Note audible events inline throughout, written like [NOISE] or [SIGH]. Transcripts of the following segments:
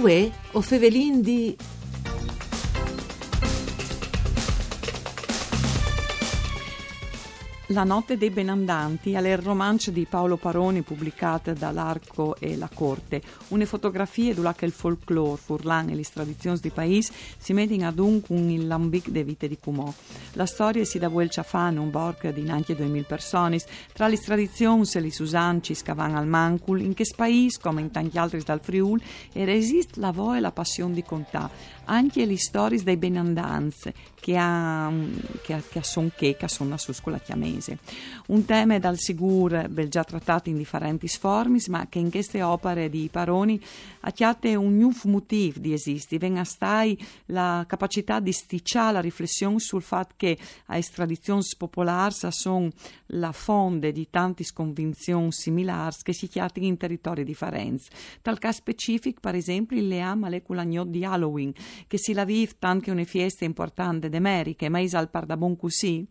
Uè, o fevelin di La notte dei benandanti è il romanzo di Paolo Paroni pubblicato dall'Arco e la Corte. Una fotografia dove il folklore, furlan e le tradizioni di paese si mettono ad un lambic de vite di Cumò. La storia si da vuel ciafano, un borg di neanche 2000 persone, tra le tradizioni e le usanci scavan al mancul, in che paese, come in tanti altri dal Friul, e resiste la voce e la passione di contà. Anche le storie dei benandanze, che ha, che, che son che, che sono su scuola chiamese. Un tema dal sicuro bel già trattato in differenti forme, ma che in queste opere di Paroni attiate un nuovo motivo di esistere, venga stai la capacità di sticciare la riflessione sul fatto che a tradizioni popolari sono la fonte di tante convinzioni similari che si chiamano in territori differenti. Tal caso specifico, per esempio, il Lea Molecula di Halloween, che si la vive tanto una festa importante d'America, ma is al pardabon così.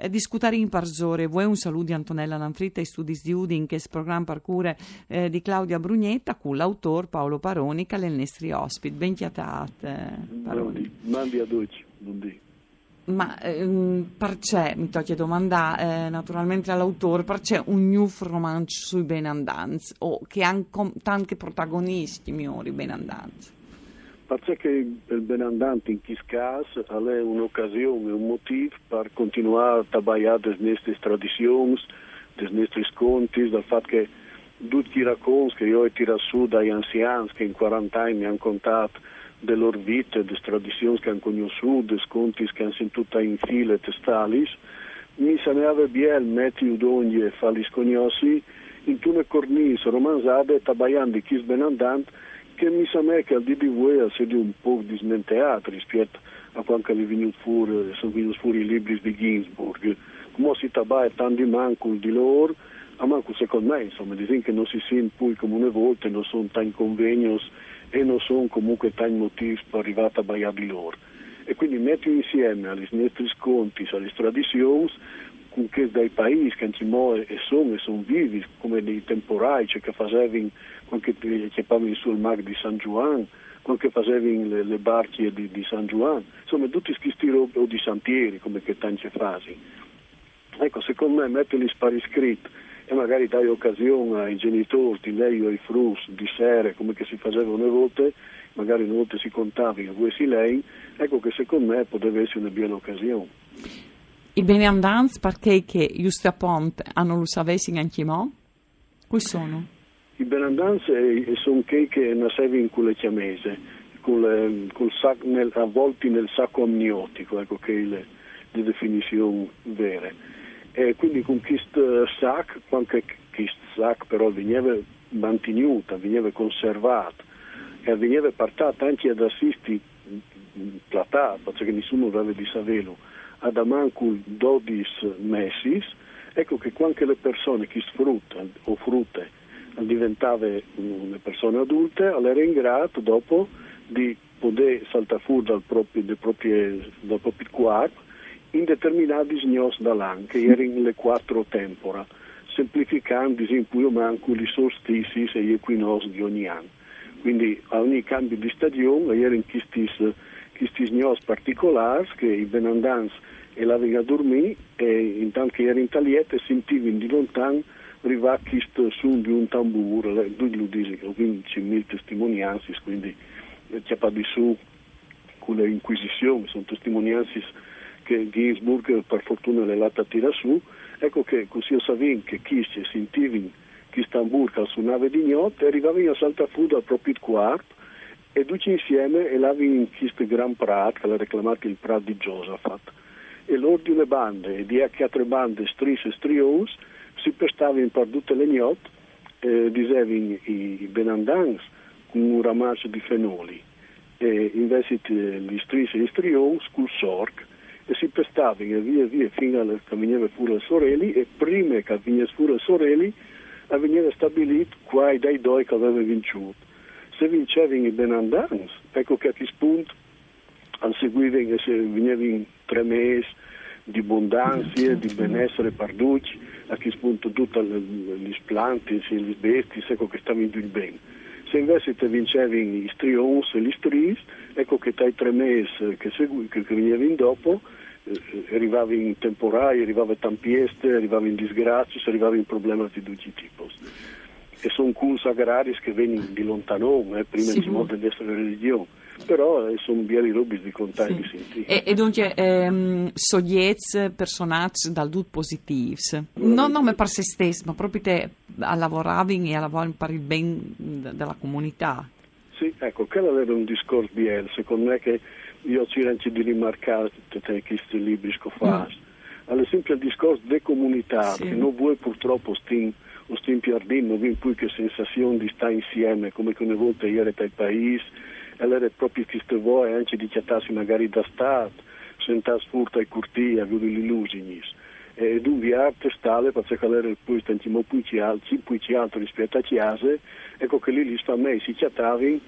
Eh, discutare in parzore, vuoi un saluto di Antonella Lanfritta e studi di Udin, che è il programma parcure eh, di Claudia Brugnetta, con l'autore Paolo Paroni, che è il nostro ospite. Ben chiatat, eh, Paroni. Mandi a dolci, buondì. Ma ehm, perché, mi tocca domandare eh, naturalmente all'autore, perché un new romanzo sui benandanze o che hanno tanti protagonisti migliori benandanze? Perché il benandante in questo caso è un'occasione, un motivo per continuare a lavorare le nostre tradizioni, dei nostri sconti, dal fatto che tutti i racconti che io ho tirato su dagli anziani che in 40 anni hanno contato delle loro vite, delle tradizioni che hanno conosciuto, dei sconti che hanno sentito in fila e testali, mi sembrava bene mettere d'ogni e farli sconosci in una cornice romanzata e lavorando questo benandante che mi sembra che al voi è un po' dismenteato rispetto a quando è venuto fuori, sono venuti fuori i libri di Ginsburg. Come si tabà tanti manco di loro, a manco secondo me, insomma, dicono che non si sente poi come una volta, non sono tanti convegni e non sono comunque tanti motivi per arrivare a baiare di loro. E quindi metto insieme agli nostri sconti, alle tradizioni, che dai paesi che sono e sono, e sono vivi, come dei temporai cioè che facevano anche che parli sul mar di San Juan, anche facevi le, le barche di, di, San Juan, insomma tutti questi robe, o di Sampieri, come che tante frasi. Ecco, secondo me metterli spari scritti e magari dai occasione ai genitori di lei o ai frus di sere, come che si faceva una volta, magari una volta si contava in questi lei, ecco che secondo me potrebbe essere una buona occasione. I benandanze perché che giusto a Ponte hanno lo sapessi anche mo? Qui sono? I benandanze sono che nascevano in chiamese, con col sac, nel, avvolti nel sacco amniotico, ecco che è le, le definizioni vere. E quindi con questo sac, anche questo sac però veniva mantenuto, veniva conservato e veniva portato anche ad assisti platato, perché nessuno aveva di saperlo ad amancul 12 mesi, ecco che quando le persone che sfruttano o frutte diventavano una persone adulte, era in grado dopo di poter saltare fuori dal proprio, dal proprio, dal proprio corpo in determinati sgnos dall'anno, che erano le quattro tempora, semplificando in cui manco i solstizi e gli equinosi di ogni anno. Quindi a ogni cambio di stagione erano questi questi sgnos particolari che i benandans e la a dormire e intanto che era in tagliette sentivano di lontano arrivare questo suono di un tamburo, lui lo dice quindi mille testimonianze, quindi c'è pas di su con le inquisizioni, sono testimonianze che Ginsburg per fortuna le lata tira su, ecco che così sapevano che chi si sentivano questo tamburo che suonava di notte arrivavano a saltare fuori dal proprio quarto e tutti insieme e l'avevano in questo gran prato, che l'ha reclamato il prato di Josaphat e l'ordine bande di altre bande stris e strios si prestavano per tutte le notti, eh, dicevano i benandans con un ramaggio di fenoli e invece gli stris e gli strios col sorc e si prestavano e via via fino a veniva fuori le sorelle e prima che venisse fuori le sorelle veniva stabilito quai dei due che aveva vinciuto. Se vincevano i benandans, ecco che a questo punto al seguire se venivano tre mesi di abbondanza, di benessere per tutti, a che punto tutti gli planti, le bestie, ecco che stavano in bene. Se invece te vincevi i strions e gli stris, ecco che dai tre mesi che, segui, che, che venivano dopo, eh, arrivavi in temporali, arrivavi in tampieste, arrivavi in disgrazie, arrivavi in problemi di tutti i tipi. E sono curs agrari che vengono di lontano, eh, prima sì. di essere religione però eh, sono bieli robi di contare sì. di sentire. E, e dunque, ehm, sogliez personaggi dal tutto positivi, non nome per se stesso, ma proprio te a lavoravi e a lavorare per il bene della comunità. Sì, ecco, quello era un discorso biel, secondo me che io cerco di rimarcare tutti questi libri che faccio. Mm. Ad esempio il discorso di comunità, sì. che non vuoi purtroppo stin, o stin giardino, non vi più che sensazione di stare insieme, come che una volta ieri dai paesi, allora proprio queste voci anche di chattarsi magari da Stato, sentarsi furta e curtia, avere l'illusioni. E dunque arte stale perché allora poi stiamo più alti, più alto rispetto a chiese, ecco che lì li sta si chattavano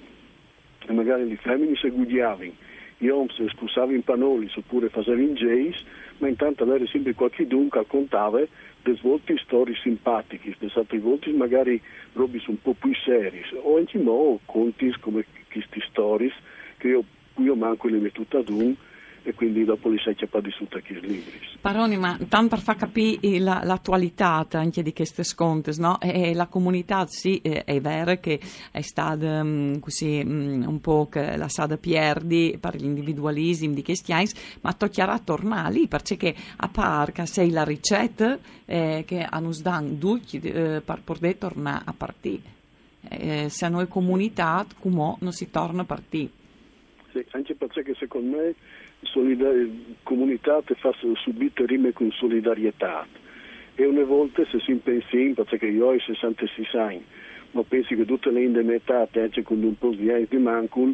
e magari le femmine si guidavano. Gli si spusavano in panoli oppure facevano in jays, ma intanto allora sempre qualche dunque raccontava delle volte storie simpatiche, delle altre volte magari robe un po' più serie, o anche mo conti come queste storie che io, io manco le metto ad un e quindi dopo li sai chiappare di tutti questi libri. Paroni, ma tanto per far capire la, l'attualità anche di queste sconte, no? E, la comunità sì, è vero che è stata um, così um, un po' che la sada perdi per l'individualismo di questi anni, ma toccherà tornare lì perché a parte sei la ricetta eh, che hanno dato tutti eh, per poter tornare a partire eh, se a noi comunità, come non si torna a partire. Sì, anche perché secondo me solidar- comunità ti fa subito rime con solidarietà. E una volta se si pensa in, perché io ho 66 anni, ma penso che tutte le indemetate, anche con un po' di anni di mancul,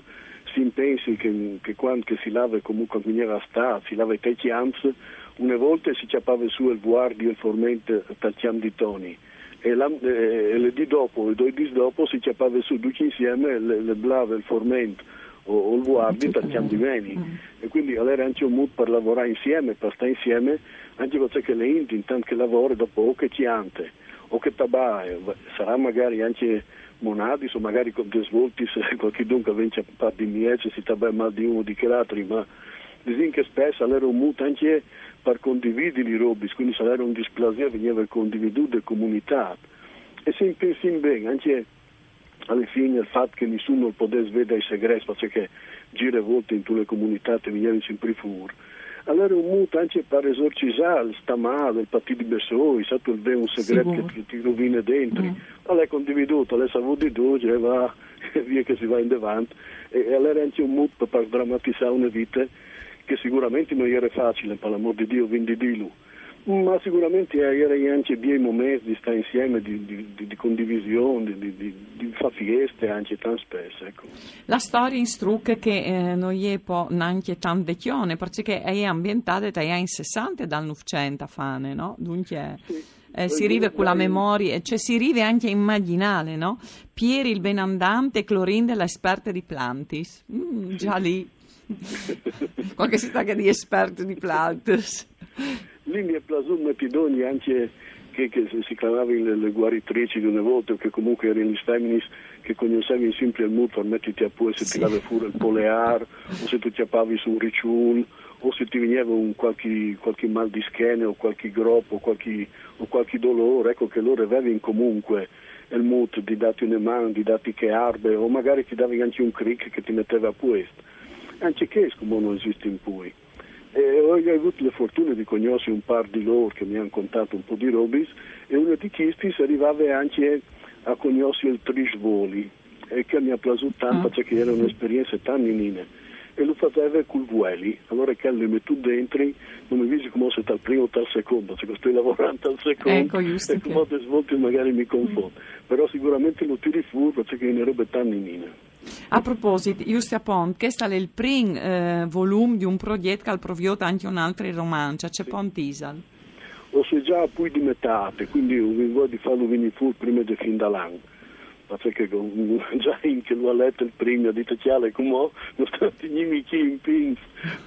si pensi che, che quando che si lava comunque a stare, si lava i tecchiams, una volta si chiappava su il guardia il formente talchiam di toni e, la, e le di dopo, i due di dopo si chiappava su tutti insieme le, le blave, il formento o, o il guardi per chiam di veni mm. e quindi allora anche un mood per lavorare insieme, per stare insieme anche perché le inti intanto che lavora dopo o che chiante o che tabai, sarà magari anche monadis o magari con dei svolti se [LAUGHS] qualche dunque vince a par di miece si tabai mal di uno di che l'altro ma disin che spesso allora un mood anche per condividere i robis, quindi se era un displasia veniva condividuto da comunità. E se pensi bene, anche alla fine il fatto che nessuno potesse vedere i segreti, perché gira volte in tutte le comunità e veniva sempre fuori, allora un muto anche per esorcizzare sta male, il partito di Bessoi, tu il un segreto sì, che ti, rovina dentro, mm. allora è condividuto, allora sa di due, e va [LAUGHS] via che si va in davanti, e, allora anche un muto per drammatizzare una vita che sicuramente non era facile, per l'amor di Dio, quindi dillo, ma sicuramente era anche bei momenti di stare insieme, di, di, di condivisione, di, di, fare feste anche tanto spesso. Ecco. La storia in Struck che eh, non è po' neanche tan vecchione, perché è ambientata dagli anni 60 e dal 900 fane, no? Dunque... Sì. Eh, si rive con la memoria, cioè si rive anche a immaginare, no? Pieri il benandante, Clorinde l'esperta di plantis. Mm, già lì [LAUGHS] qualche si che di esperto di plantes. Lì mi è piaciuto Metidoni anche che, che si chiamavano le, le, guaritrici di una volta, che comunque erano gli femmini che conoscevano sempre il mutuo, mettiti a poi se sì. tirava fuori il polear, o se tu chiappavi su un ricciun, o se ti veniva un qualche, qualche, mal di schiena o qualche groppo o qualche, o qualche dolore, ecco che loro avevano comunque il mut di dati una mano, di dati che arbe, o magari ti davi anche un cric che ti metteva a puesto anche che come non esiste in cui. E ho avuto la fortuna di conoscere un par di loro che mi hanno contato un po' di robis e uno di questi arrivava anche a conoscere il trisvoli e che mi ha piaciuto tanto mm. perché era un'esperienza tan nina e lo faceva col vueli. Allora che le metto dentro non mi dice come se dal primo o dal secondo perché sto lavorando al secondo. Ecco, e come che... svolte magari mi confondo mm. però sicuramente lo tiri fuori perché è una roba tan nina a proposito, giusto a Pont, questo è il primo eh, volume di un progetto che ha provato anche un'altra romancia, c'è sì. Pont Isal. Lo so già più di metà, quindi vi voglio farlo venire fuori prima di fin dall'anno. Perché [LAUGHS] già in che lo ha letto il primo, ha detto chiaro come non sto tenendo chi in pins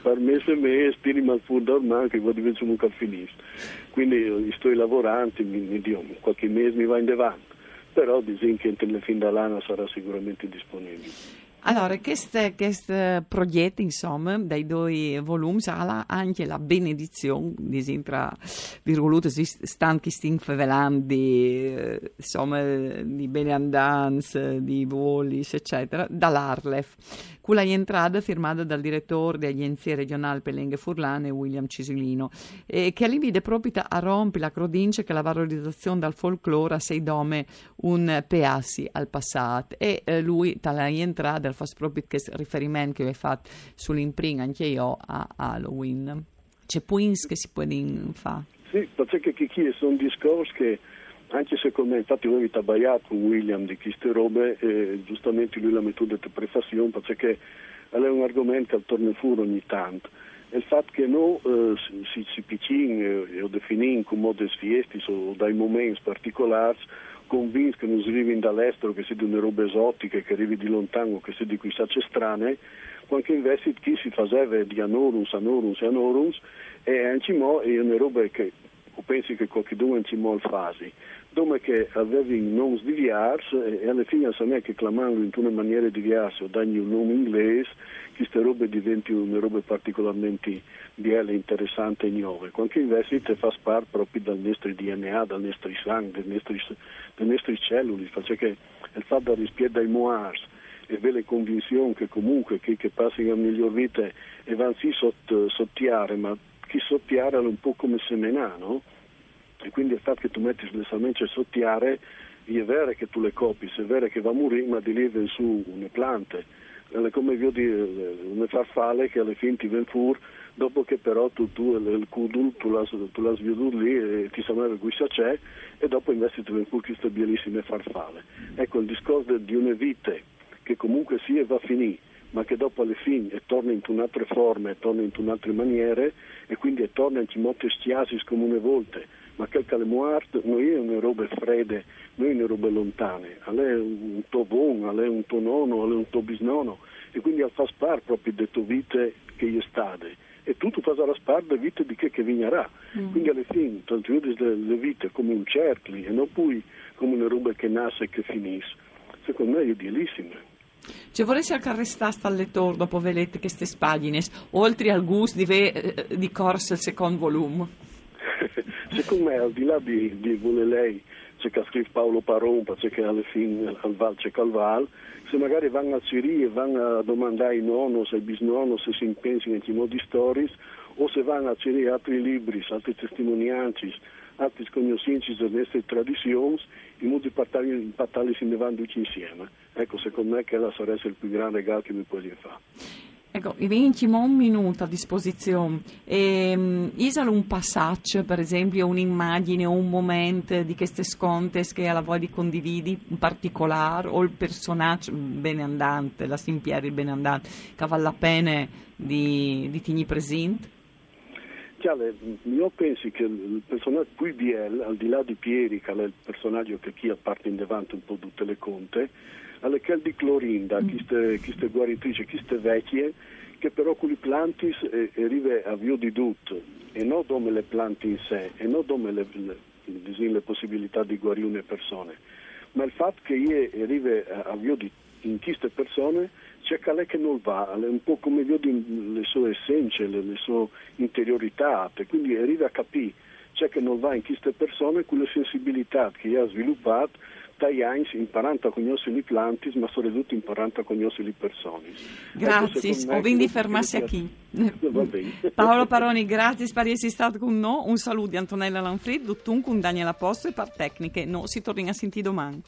per mese e mese, tiri mal fuori da che vado diventare un finito. Quindi sto lavorando, mi, mi dio, qualche mese mi va in davanti però dicono che nelle fin dall'anno sarà sicuramente disponibile. Allora, questo progetto, insomma, dai due volumi, ha anche la benedizione, disintra virgolute, stanchi sting fevelandi, eh, insomma, di beneandanze, di voli, eccetera, dall'Arlef, con la entrata firmata dal direttore dell'Agenzia regionale Pelenghe Furlane, William Cisilino, e che all'invide proprio a rompi la crodince che la valorizzazione dal folklore a sei dome un peassi al passato, e eh, lui, tale entrata, del fast proprio che riferimento che ho fatto sull'imprint anche io a Halloween. C'è Puins che si può fare? Sì, perché qui sono discorsi che anche secondo me, infatti voi avete sbagliato con William di queste robe, e giustamente lui l'ha messo in prefazione perché è un argomento che torna fuori ogni tanto. E il fatto che noi eh, si, si piccin eh, o definiamo come modo sfiesti o dai momenti particolari convinti che non si vive dall'estero, che si di una roba esotica, che arrivi di lontano, che si di qui sace strane, quando invece chi si faceva di anorums, anorums e anorums, e anche mo è una roba che pensi che qualcuno anche mo il fasi. Dove che avevi nomi diversi e alla fine non è che clamando in una maniera diversa o dagli un nome inglese queste robe diventano una roba particolarmente belle, interessanti e nuove. Quando invece ti fa parte proprio dal nostro DNA, dal nostro sangue, dalle nostre, dalle nostre cellule, perché il fatto di rispiettare i moars e avere convinzione che comunque chi che passi la miglior vita e vanno sì sott, sottiare, ma chi sottiare è un po' come semenà, no? E quindi il fatto che tu metti le semence a sottiare, è vero che tu le copi, è vero che va a morire, ma di lì su una piante come vi ho detto, una farfalle che alle fine ti viene fuori, dopo che però tu, tu il cudul tu l'hai, veduto lì e ti sapeva che c'è e dopo invece ti fuori queste bellissime farfalle. Ecco il discorso di una vite che comunque sia va a finire, ma che dopo alle fine torna in un'altra forma, torna in un'altra maniera e quindi torna in molte stiasis come una volta ma che è morto non è una roba fredda, non è una roba lontana, è un tuo buon, è un tuo nonno, è un tuo bisnonno e quindi fa parte proprio delle tue vite che è state e tutto fa la parte delle vite di che, che vignerà. Mm. Quindi alla fine tu vedi le vite come un cerchio e non poi come una roba che nasce e che finisce. Secondo me è idealissima. Cioè vorresti anche restare al lettore dopo aver letto queste pagine, oltre al gusto di, ve, eh, di corso il secondo volume? Secondo me, al di là di, di vuole lei, c'è che ha scritto Paolo Paron, c'è che alla fine al Val c'è Calval, se magari vanno a Ciri e vanno a domandare ai nonno, ai bisnonno, se si impensano in modi stories, o se vanno a Ciri altri libri, altre testimonianze, altri conoscenze delle nostre tradizioni, in modo di in avanti insieme. Ecco, secondo me che sarebbe il più grande regalo che mi può fare. Ecco, avevamo un minuto a disposizione. E, um, isalo un passaggio, per esempio, un'immagine o un momento di queste sconte che alla di condividi, in particolare, o il personaggio benandante, la Simpieri benandante, che vale la pena di, di tenere presente? Chiaro, io penso che il personaggio qui BL, al di là di Pieri, che è il personaggio che chi parte in davanti un po' tutte le conte, alle quelle di Clorinda, mm. queste guaritrici, queste vecchie, che però con i planti eh, arriva a via di tutto, e non come le planti in sé, e non come le, le, le, possibilità di guarire una persona, ma il fatto che io arrivi a via di in queste persone c'è che che non va, è un po' come vedo le sue essenze, le, le sue interiorità, quindi arriva a capire c'è che non va in queste persone con le sensibilità che ha sviluppato dai anni imparando a conoscere i planti, ma soprattutto imparando a conoscere le persone. Grazie, ecco, ho quindi fermarsi qui. [LAUGHS] Paolo Paroni, grazie per essere stato con noi. Un saluto di Antonella Lanfrid, Duttun con Daniela Posto e per tecniche. No, si torna a sentire domani.